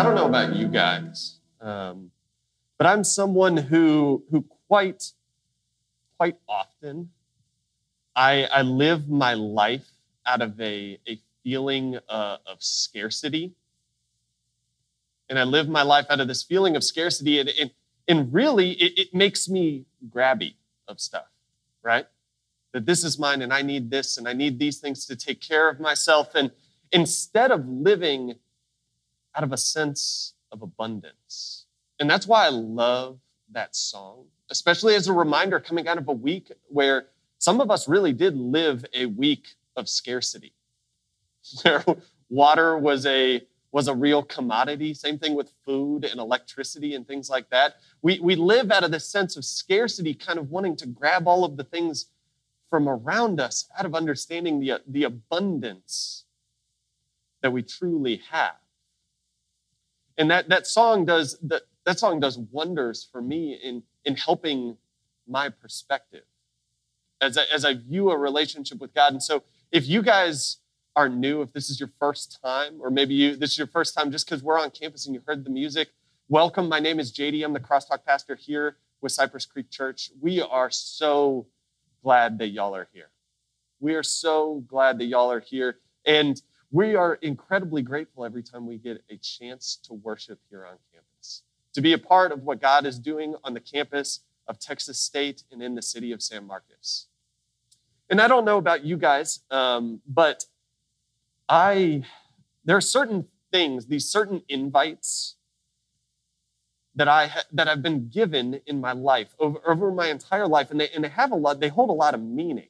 I don't know about you guys, um, but I'm someone who who quite quite often I, I live my life out of a, a feeling uh, of scarcity. And I live my life out of this feeling of scarcity. And, and, and really, it, it makes me grabby of stuff, right? That this is mine and I need this and I need these things to take care of myself. And instead of living out of a sense of abundance. And that's why I love that song, especially as a reminder coming out of a week where some of us really did live a week of scarcity, where water was a was a real commodity. Same thing with food and electricity and things like that. We, we live out of this sense of scarcity, kind of wanting to grab all of the things from around us out of understanding the, the abundance that we truly have. And that, that song does that, that song does wonders for me in, in helping my perspective as I, as I view a relationship with God. And so if you guys are new, if this is your first time, or maybe you this is your first time just because we're on campus and you heard the music, welcome. My name is JD. I'm the crosstalk pastor here with Cypress Creek Church. We are so glad that y'all are here. We are so glad that y'all are here. And we are incredibly grateful every time we get a chance to worship here on campus, to be a part of what God is doing on the campus of Texas State and in the city of San Marcos. And I don't know about you guys, um, but I there are certain things, these certain invites that I ha- that I've been given in my life over, over my entire life, and they and they have a lot, they hold a lot of meaning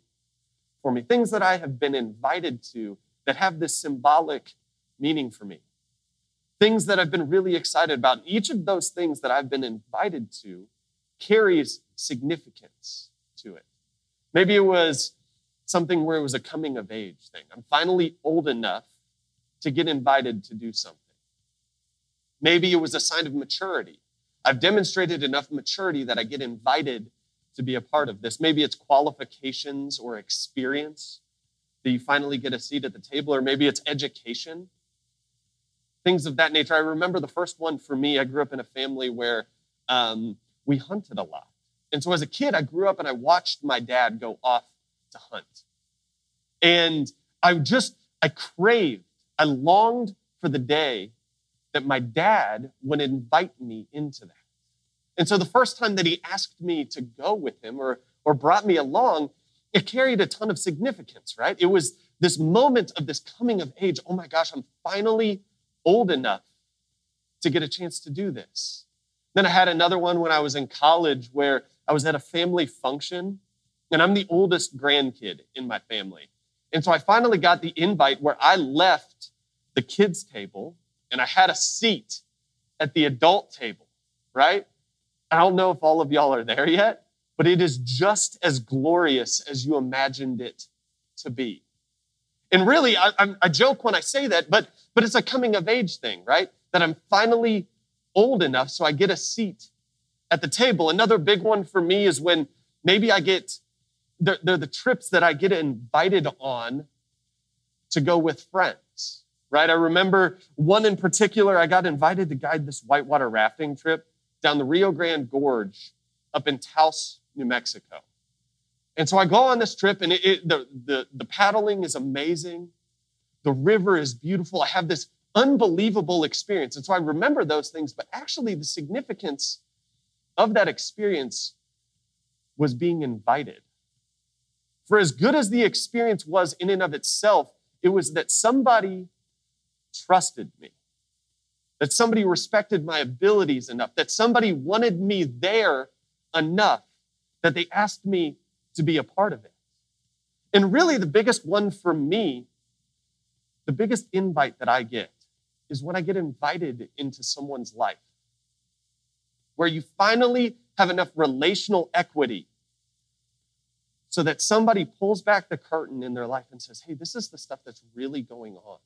for me. Things that I have been invited to that have this symbolic meaning for me. Things that I've been really excited about. Each of those things that I've been invited to carries significance to it. Maybe it was something where it was a coming of age thing. I'm finally old enough to get invited to do something. Maybe it was a sign of maturity. I've demonstrated enough maturity that I get invited to be a part of this. Maybe it's qualifications or experience that you finally get a seat at the table, or maybe it's education, things of that nature. I remember the first one for me, I grew up in a family where um, we hunted a lot. And so as a kid, I grew up and I watched my dad go off to hunt. And I just, I craved, I longed for the day that my dad would invite me into that. And so the first time that he asked me to go with him or, or brought me along, it carried a ton of significance, right? It was this moment of this coming of age. Oh my gosh, I'm finally old enough to get a chance to do this. Then I had another one when I was in college where I was at a family function and I'm the oldest grandkid in my family. And so I finally got the invite where I left the kids' table and I had a seat at the adult table, right? I don't know if all of y'all are there yet, but it is just as glorious as you imagined it to be. And really, I, I, joke when I say that, but, but it's a coming of age thing, right? That I'm finally old enough so I get a seat at the table. Another big one for me is when maybe I get they're, they're the trips that I get invited on to go with friends, right? I remember one in particular, I got invited to guide this whitewater rafting trip down the Rio Grande Gorge up in Taos, New Mexico. And so I go on this trip, and it, it, the, the, the paddling is amazing. The river is beautiful. I have this unbelievable experience. And so I remember those things, but actually, the significance of that experience was being invited. For as good as the experience was in and of itself, it was that somebody trusted me, that somebody respected my abilities enough, that somebody wanted me there enough that they asked me to be a part of it. And really, the biggest one for me, the biggest invite that I get is when I get invited into someone's life, where you finally have enough relational equity so that somebody pulls back the curtain in their life and says, hey, this is the stuff that's really going on.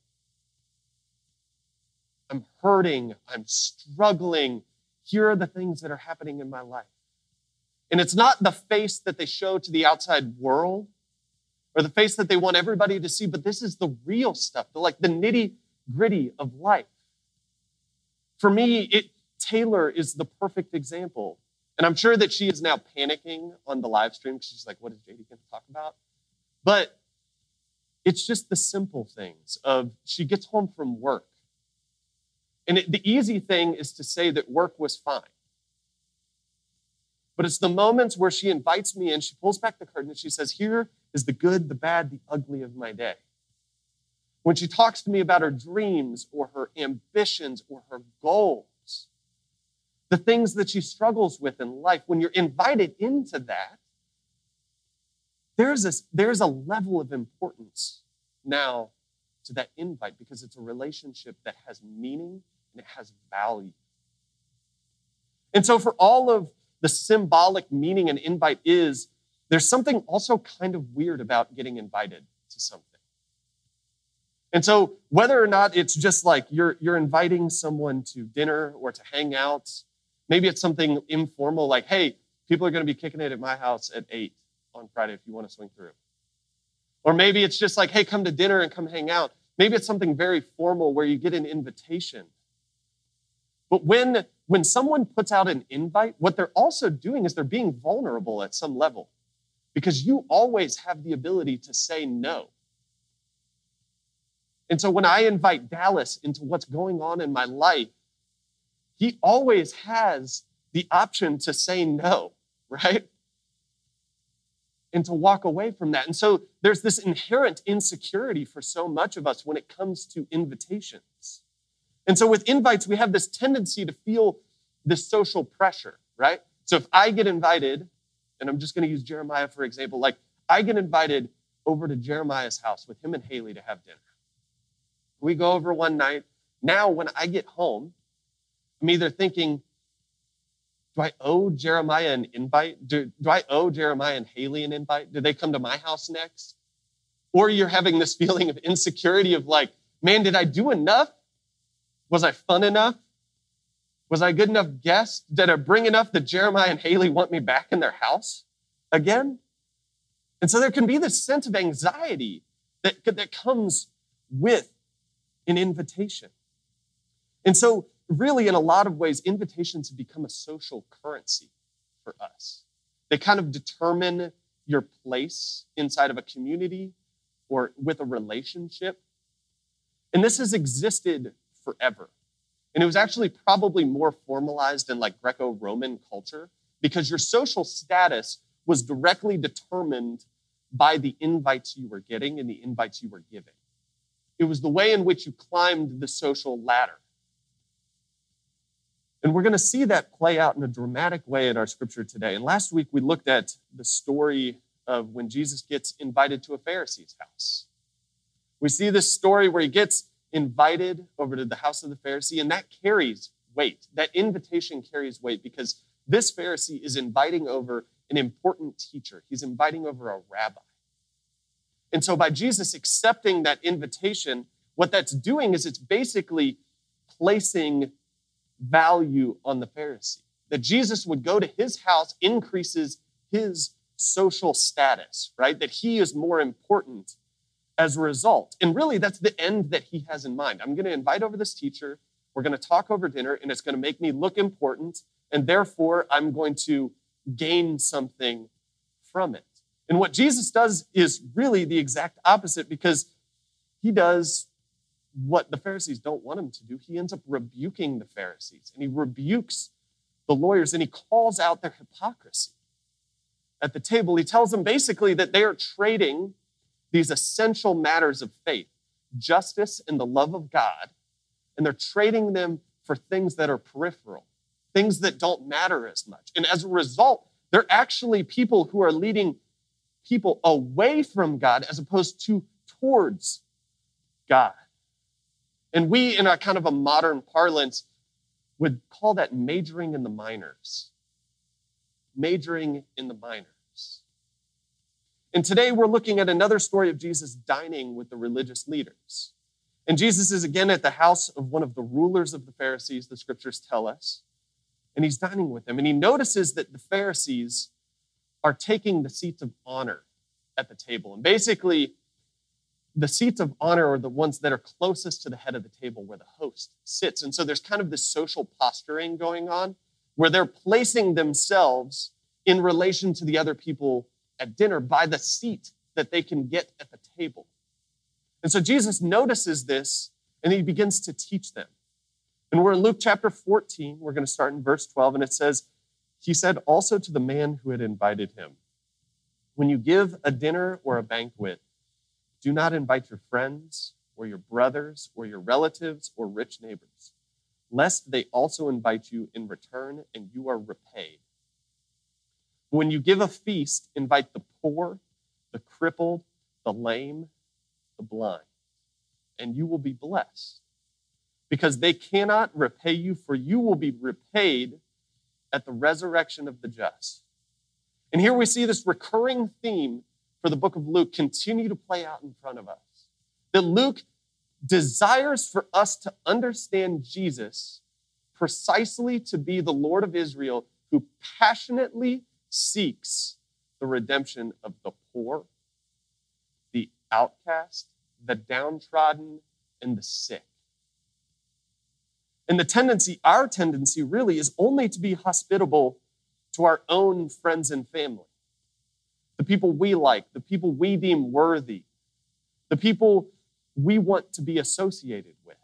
I'm hurting, I'm struggling. Here are the things that are happening in my life. And it's not the face that they show to the outside world or the face that they want everybody to see, but this is the real stuff, the, like the nitty gritty of life. For me, it, Taylor is the perfect example. And I'm sure that she is now panicking on the live stream because she's like, what is JD going to talk about? But it's just the simple things of she gets home from work. And it, the easy thing is to say that work was fine. But it's the moments where she invites me in, she pulls back the curtain and she says, Here is the good, the bad, the ugly of my day. When she talks to me about her dreams or her ambitions or her goals, the things that she struggles with in life, when you're invited into that, there's a, there's a level of importance now to that invite because it's a relationship that has meaning and it has value. And so, for all of the symbolic meaning an invite is, there's something also kind of weird about getting invited to something. And so, whether or not it's just like you're, you're inviting someone to dinner or to hang out, maybe it's something informal like, hey, people are going to be kicking it at my house at 8 on Friday if you want to swing through. Or maybe it's just like, hey, come to dinner and come hang out. Maybe it's something very formal where you get an invitation. But when, when someone puts out an invite, what they're also doing is they're being vulnerable at some level because you always have the ability to say no. And so when I invite Dallas into what's going on in my life, he always has the option to say no, right? and to walk away from that. And so there's this inherent insecurity for so much of us when it comes to invitations. And so with invites, we have this tendency to feel this social pressure, right? So if I get invited, and I'm just going to use Jeremiah for example, like I get invited over to Jeremiah's house with him and Haley to have dinner. We go over one night. Now, when I get home, I'm either thinking, do I owe Jeremiah an invite? Do, do I owe Jeremiah and Haley an invite? Do they come to my house next? Or you're having this feeling of insecurity of like, man, did I do enough? Was I fun enough? Was I good enough guest? Did I bring enough that Jeremiah and Haley want me back in their house again? And so there can be this sense of anxiety that, that comes with an invitation. And so really, in a lot of ways, invitations have become a social currency for us. They kind of determine your place inside of a community or with a relationship. And this has existed forever. And it was actually probably more formalized in like Greco Roman culture because your social status was directly determined by the invites you were getting and the invites you were giving. It was the way in which you climbed the social ladder. And we're going to see that play out in a dramatic way in our scripture today. And last week we looked at the story of when Jesus gets invited to a Pharisee's house. We see this story where he gets invited over to the house of the Pharisee, and that carries weight. That invitation carries weight because this Pharisee is inviting over an important teacher, he's inviting over a rabbi. And so by Jesus accepting that invitation, what that's doing is it's basically placing value on the Pharisee. That Jesus would go to his house increases his social status, right? That he is more important as a result. And really, that's the end that he has in mind. I'm going to invite over this teacher. We're going to talk over dinner, and it's going to make me look important. And therefore, I'm going to gain something from it. And what Jesus does is really the exact opposite because he does what the Pharisees don't want him to do. He ends up rebuking the Pharisees and he rebukes the lawyers and he calls out their hypocrisy. At the table, he tells them basically that they are trading these essential matters of faith, justice and the love of God, and they're trading them for things that are peripheral, things that don't matter as much. And as a result, they're actually people who are leading people away from God as opposed to towards God. And we, in a kind of a modern parlance, would call that majoring in the minors. Majoring in the minors. And today we're looking at another story of Jesus dining with the religious leaders. And Jesus is again at the house of one of the rulers of the Pharisees, the scriptures tell us. And he's dining with them. And he notices that the Pharisees are taking the seats of honor at the table. And basically, the seats of honor are the ones that are closest to the head of the table where the host sits. And so there's kind of this social posturing going on where they're placing themselves in relation to the other people at dinner by the seat that they can get at the table. And so Jesus notices this and he begins to teach them. And we're in Luke chapter 14. We're going to start in verse 12. And it says, He said also to the man who had invited him, When you give a dinner or a banquet, do not invite your friends or your brothers or your relatives or rich neighbors, lest they also invite you in return and you are repaid. When you give a feast, invite the poor, the crippled, the lame, the blind, and you will be blessed. Because they cannot repay you, for you will be repaid at the resurrection of the just. And here we see this recurring theme for the book of Luke continue to play out in front of us. That Luke desires for us to understand Jesus precisely to be the Lord of Israel who passionately seeks the redemption of the poor, the outcast, the downtrodden, and the sick. And the tendency, our tendency really, is only to be hospitable to our own friends and family the people we like, the people we deem worthy, the people we want to be associated with.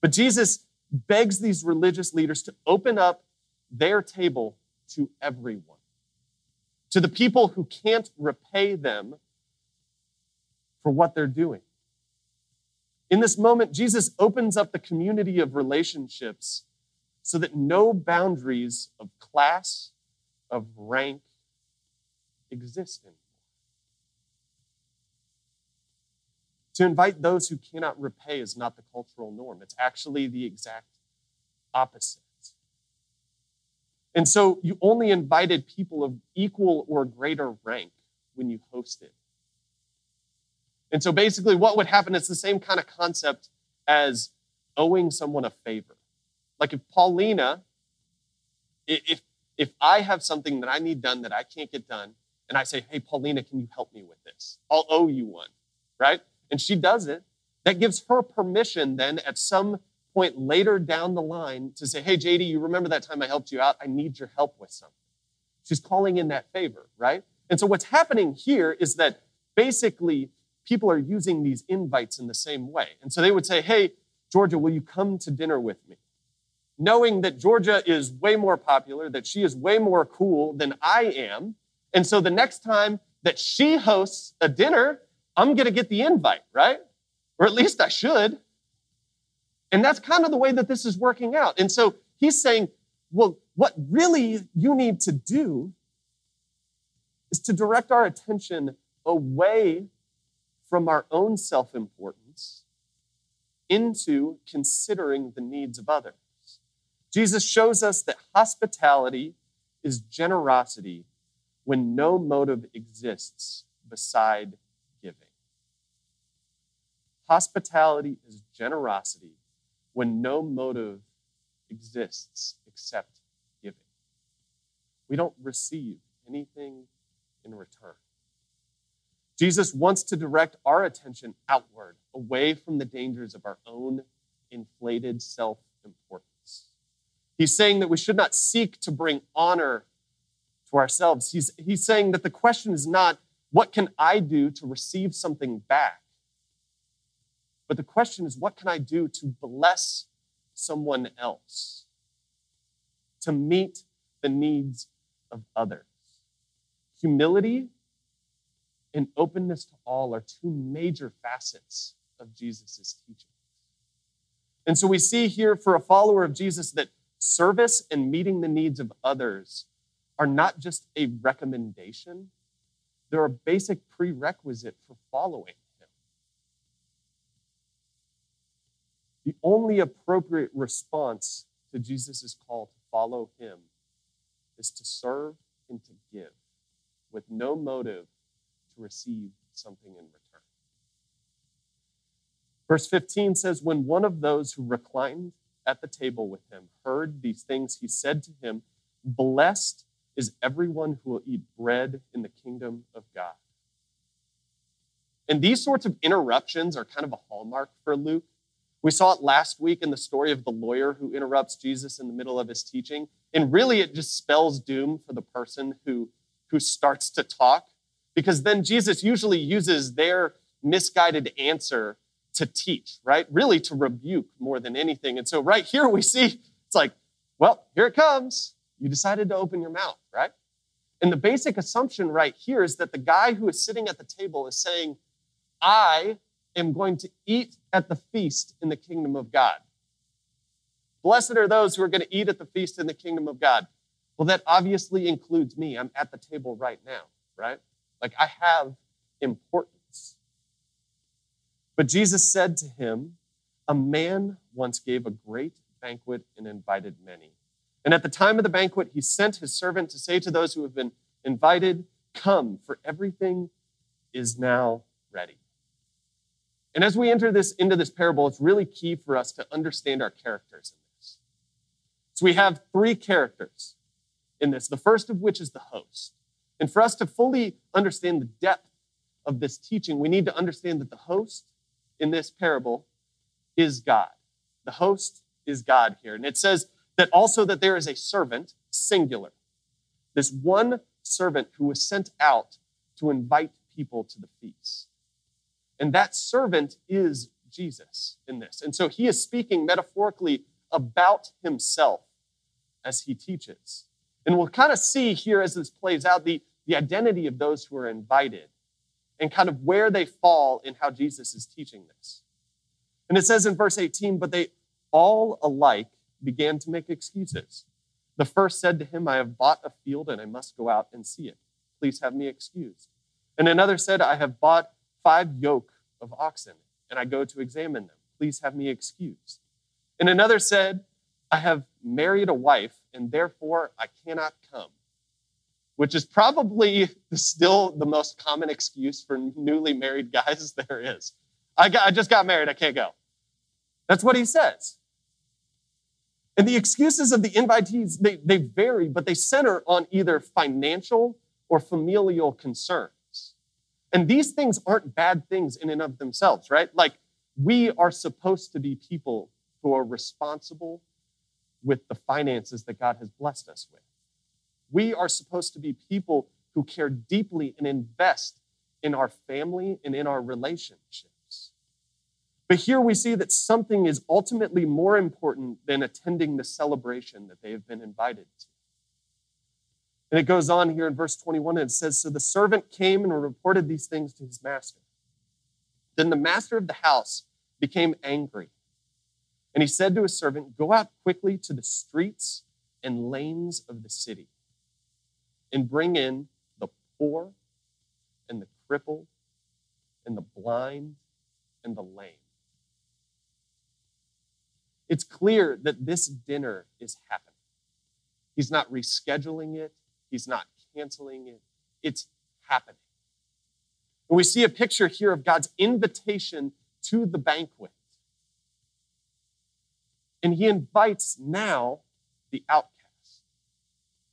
But Jesus begs these religious leaders to open up their table to everyone, to the people who can't repay them for what they're doing. In this moment, Jesus opens up the community of relationships so that no boundaries of class, of rank, exist anymore. To invite those who cannot repay is not the cultural norm, it's actually the exact opposite. And so you only invited people of equal or greater rank when you hosted. And so basically, what would happen is the same kind of concept as owing someone a favor. Like if Paulina, if, if I have something that I need done that I can't get done, and I say, hey, Paulina, can you help me with this? I'll owe you one, right? And she does it. That gives her permission then at some point later down the line to say, hey, JD, you remember that time I helped you out? I need your help with something. She's calling in that favor, right? And so what's happening here is that basically people are using these invites in the same way. And so they would say, hey, Georgia, will you come to dinner with me? Knowing that Georgia is way more popular, that she is way more cool than I am, and so the next time that she hosts a dinner, I'm going to get the invite, right? Or at least I should. And that's kind of the way that this is working out. And so he's saying, well, what really you need to do is to direct our attention away from our own self importance into considering the needs of others. Jesus shows us that hospitality is generosity when no motive exists beside giving. Hospitality is generosity when no motive exists except giving. We don't receive anything in return. Jesus wants to direct our attention outward, away from the dangers of our own inflated self importance. He's saying that we should not seek to bring honor to ourselves. He's, he's saying that the question is not, what can I do to receive something back? But the question is, what can I do to bless someone else? To meet the needs of others. Humility and openness to all are two major facets of Jesus' teaching. And so we see here for a follower of Jesus that service and meeting the needs of others are not just a recommendation, they're a basic prerequisite for following him. The only appropriate response to Jesus' call to follow him is to serve and to give with no motive to receive something in return. Verse 15 says, When one of those who reclined at the table with him heard these things, he said to him, Blessed is everyone who will eat bread in the kingdom of God. And these sorts of interruptions are kind of a hallmark for Luke. We saw it last week in the story of the lawyer who interrupts Jesus in the middle of his teaching. And really, it just spells doom for the person who, who starts to talk, because then Jesus usually uses their misguided answer to teach, right? Really to rebuke more than anything. And so, right here, we see it's like, well, here it comes. You decided to open your mouth, right? And the basic assumption right here is that the guy who is sitting at the table is saying, I am going to eat at the feast in the kingdom of God. Blessed are those who are going to eat at the feast in the kingdom of God. Well, that obviously includes me. I'm at the table right now, right? Like I have importance. But Jesus said to him, A man once gave a great banquet and invited many. And at the time of the banquet, he sent his servant to say to those who have been invited, Come, for everything is now ready. And as we enter this into this parable, it's really key for us to understand our characters in this. So we have three characters in this, the first of which is the host. And for us to fully understand the depth of this teaching, we need to understand that the host in this parable is God. The host is God here. And it says that also that there is a servant, singular. This one servant who was sent out to invite people to the feast. And that servant is Jesus in this. And so he is speaking metaphorically about himself as he teaches. And we'll kind of see here as this plays out the, the identity of those who are invited and kind of where they fall in how Jesus is teaching this. And it says in verse 18, but they all alike began to make excuses. The first said to him, I have bought a field and I must go out and see it. Please have me excused. And another said, I have bought five yoke of oxen, and I go to examine them. Please have me excused. And another said, I have married a wife, and therefore I cannot come. Which is probably still the most common excuse for newly married guys there is. I, got, I just got married, I can't go. That's what he says. And the excuses of the invitees, they, they vary, but they center on either financial or familial concern. And these things aren't bad things in and of themselves, right? Like we are supposed to be people who are responsible with the finances that God has blessed us with. We are supposed to be people who care deeply and invest in our family and in our relationships. But here we see that something is ultimately more important than attending the celebration that they have been invited to. And it goes on here in verse 21 and it says So the servant came and reported these things to his master. Then the master of the house became angry. And he said to his servant, Go out quickly to the streets and lanes of the city and bring in the poor and the crippled and the blind and the lame. It's clear that this dinner is happening. He's not rescheduling it. He's not canceling it, it's happening. And we see a picture here of God's invitation to the banquet. And he invites now the outcast,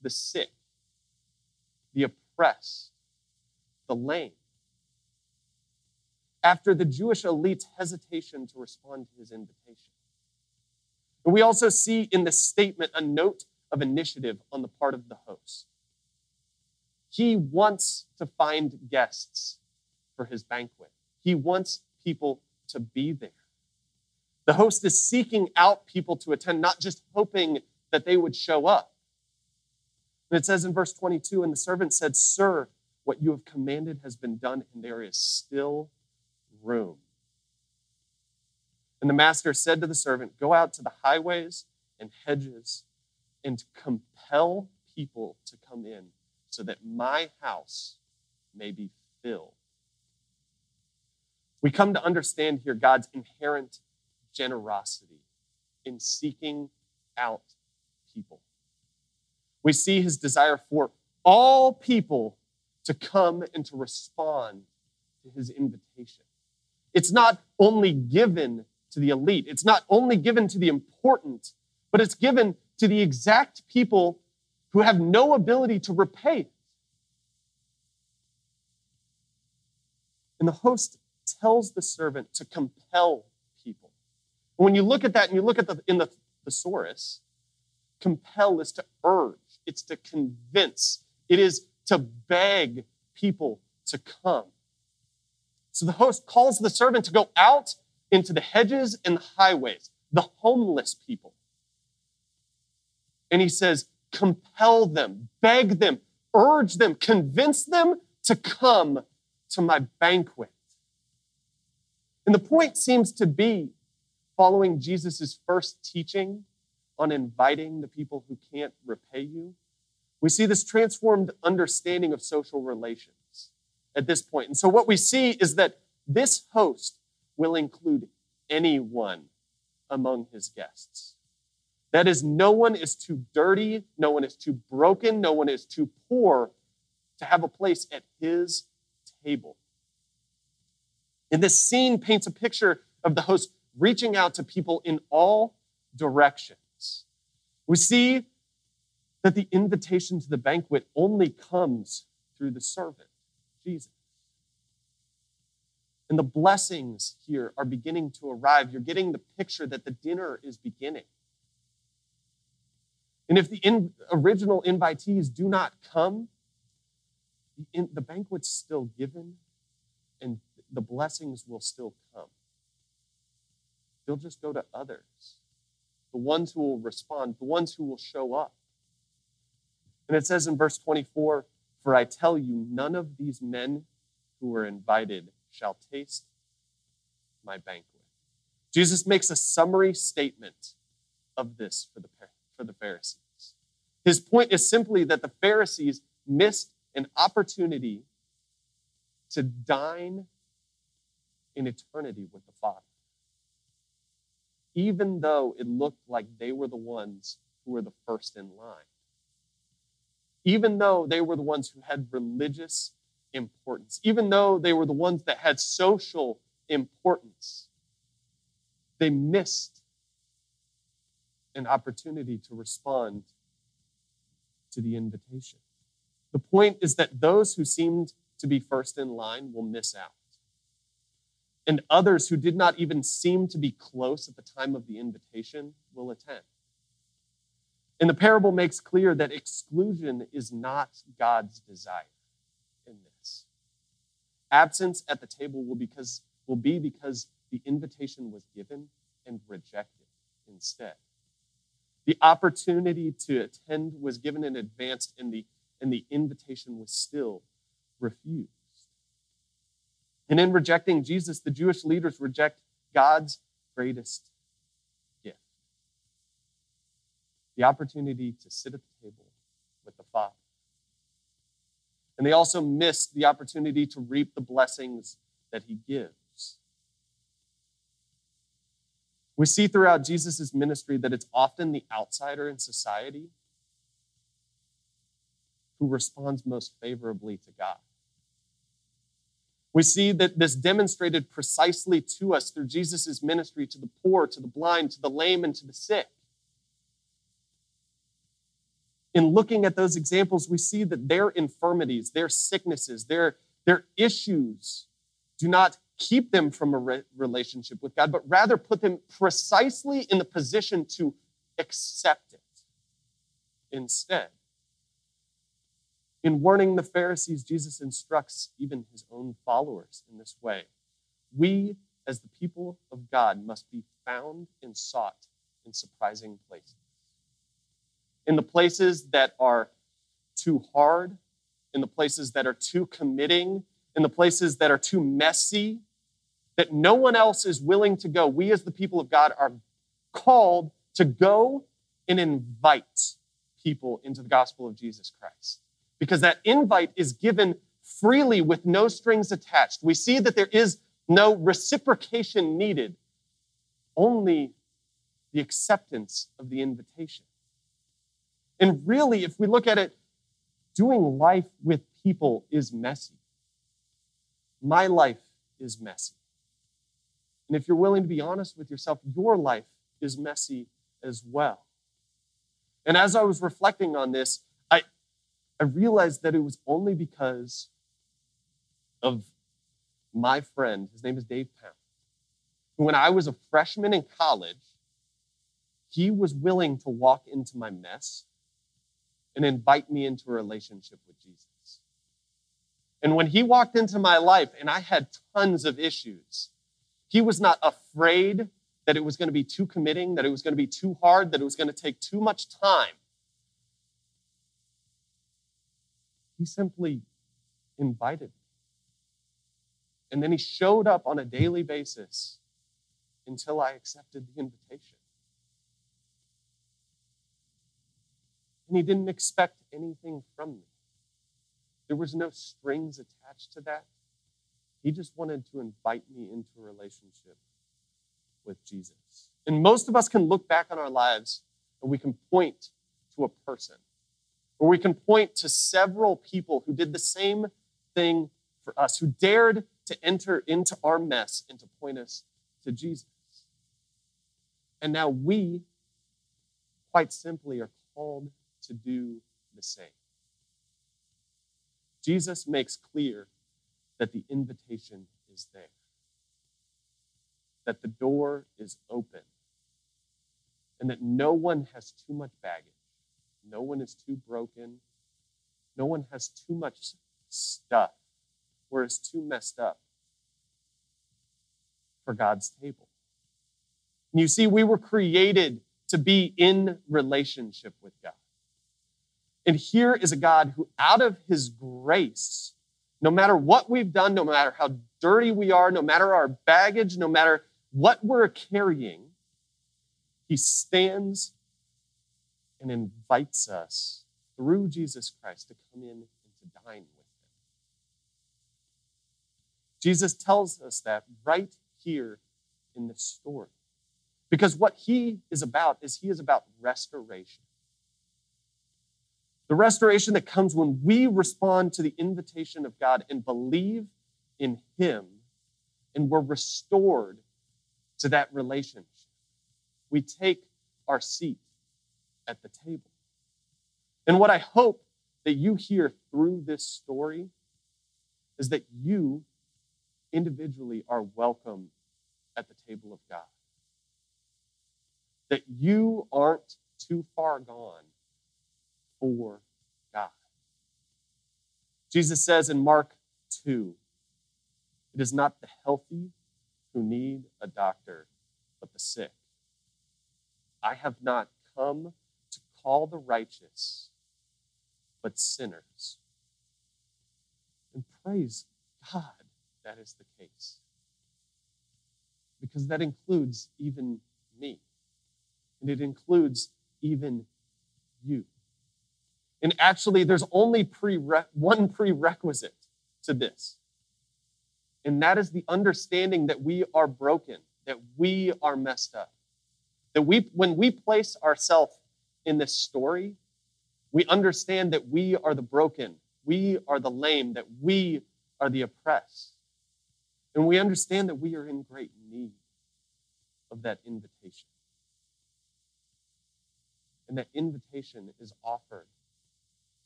the sick, the oppressed, the lame. After the Jewish elite's hesitation to respond to his invitation. And we also see in this statement a note of initiative on the part of the host. He wants to find guests for his banquet. He wants people to be there. The host is seeking out people to attend, not just hoping that they would show up. And it says in verse 22 And the servant said, Sir, what you have commanded has been done, and there is still room. And the master said to the servant, Go out to the highways and hedges and compel people to come in so that my house may be filled. We come to understand here God's inherent generosity in seeking out people. We see his desire for all people to come and to respond to his invitation. It's not only given to the elite, it's not only given to the important, but it's given to the exact people who have no ability to repay. And the host tells the servant to compel people. And when you look at that and you look at the in the thesaurus, compel is to urge, it's to convince, it is to beg people to come. So the host calls the servant to go out into the hedges and the highways, the homeless people. And he says, compel them, beg them, urge them, convince them to come to my banquet. And the point seems to be following Jesus' first teaching on inviting the people who can't repay you. We see this transformed understanding of social relations at this point. And so, what we see is that this host will include anyone among his guests. That is, no one is too dirty, no one is too broken, no one is too poor to have a place at his table. And this scene paints a picture of the host reaching out to people in all directions. We see that the invitation to the banquet only comes through the servant, Jesus. And the blessings here are beginning to arrive. You're getting the picture that the dinner is beginning. And if the in, original invitees do not come, the, in, the banquet's still given and the blessings will still come. They'll just go to others, the ones who will respond, the ones who will show up. And it says in verse 24, For I tell you, none of these men who were invited shall taste my banquet. Jesus makes a summary statement of this for the, for the Pharisees. His point is simply that the Pharisees missed an opportunity to dine in eternity with the Father. Even though it looked like they were the ones who were the first in line. Even though they were the ones who had religious importance, even though they were the ones that had social importance, they missed an opportunity to respond to the invitation. The point is that those who seemed to be first in line will miss out. And others who did not even seem to be close at the time of the invitation will attend. And the parable makes clear that exclusion is not God's desire in this. Absence at the table will, because, will be because the invitation was given and rejected instead. The opportunity to attend was given in advance, and the, and the invitation was still refused. And in rejecting Jesus, the Jewish leaders reject God's greatest gift the opportunity to sit at the table with the Father. And they also miss the opportunity to reap the blessings that he gives. We see throughout Jesus' ministry that it's often the outsider in society who responds most favorably to God. We see that this demonstrated precisely to us through Jesus' ministry to the poor, to the blind, to the lame, and to the sick. In looking at those examples, we see that their infirmities, their sicknesses, their, their issues do not keep them from a re- relationship with God, but rather put them precisely in the position to accept it instead. In warning the Pharisees, Jesus instructs even his own followers in this way. We, as the people of God, must be found and sought in surprising places. In the places that are too hard, in the places that are too committing, in the places that are too messy, that no one else is willing to go, we as the people of God are called to go and invite people into the gospel of Jesus Christ because that invite is given freely with no strings attached. We see that there is no reciprocation needed, only the acceptance of the invitation. And really, if we look at it, doing life with people is messy. My life is messy. And if you're willing to be honest with yourself, your life is messy as well. And as I was reflecting on this, I I realized that it was only because of my friend, his name is Dave Pound, when I was a freshman in college, he was willing to walk into my mess and invite me into a relationship with Jesus. And when he walked into my life and I had tons of issues, he was not afraid that it was going to be too committing, that it was going to be too hard, that it was going to take too much time. He simply invited me. And then he showed up on a daily basis until I accepted the invitation. And he didn't expect anything from me. There was no strings attached to that. He just wanted to invite me into a relationship with Jesus. And most of us can look back on our lives and we can point to a person, or we can point to several people who did the same thing for us, who dared to enter into our mess and to point us to Jesus. And now we, quite simply, are called to do the same. Jesus makes clear that the invitation is there, that the door is open, and that no one has too much baggage, no one is too broken, no one has too much stuff or is too messed up for God's table. And you see, we were created to be in relationship with God. And here is a God who, out of his grace, no matter what we've done, no matter how dirty we are, no matter our baggage, no matter what we're carrying, he stands and invites us through Jesus Christ to come in and to dine with him. Jesus tells us that right here in this story. Because what he is about is he is about restoration. The restoration that comes when we respond to the invitation of God and believe in Him, and we're restored to that relationship. We take our seat at the table. And what I hope that you hear through this story is that you individually are welcome at the table of God. That you aren't too far gone for God. Jesus says in Mark 2 it is not the healthy who need a doctor, but the sick. I have not come to call the righteous, but sinners. And praise God that is the case. Because that includes even me, and it includes even you. And actually, there's only prere- one prerequisite to this. And that is the understanding that we are broken, that we are messed up. That we, when we place ourselves in this story, we understand that we are the broken, we are the lame, that we are the oppressed. And we understand that we are in great need of that invitation. And that invitation is offered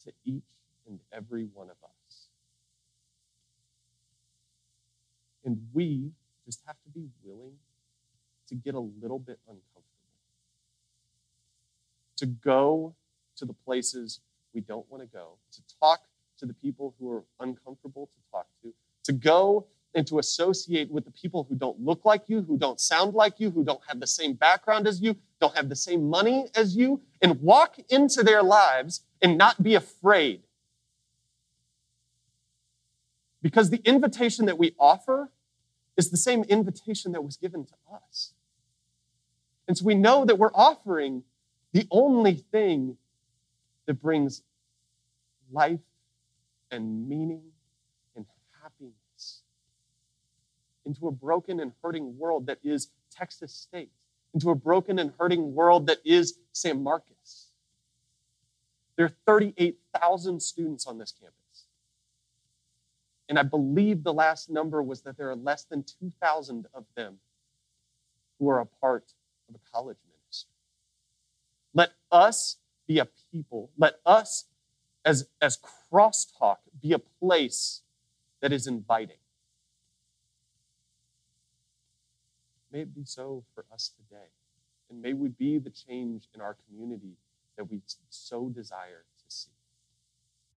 to each and every one of us. And we just have to be willing to get a little bit uncomfortable, to go to the places we don't want to go, to talk to the people who are uncomfortable to talk to, to go and to associate with the people who don't look like you, who don't sound like you, who don't have the same background as you, don't have the same money as you, and walk into their lives and not be afraid. Because the invitation that we offer is the same invitation that was given to us. And so we know that we're offering the only thing that brings life and meaning into a broken and hurting world that is Texas State, into a broken and hurting world that is San Marcos. There are 38,000 students on this campus. And I believe the last number was that there are less than 2,000 of them who are a part of a college ministry. Let us be a people, let us as, as crosstalk be a place that is inviting may it be so for us today. And may we be the change in our community that we so desire to see.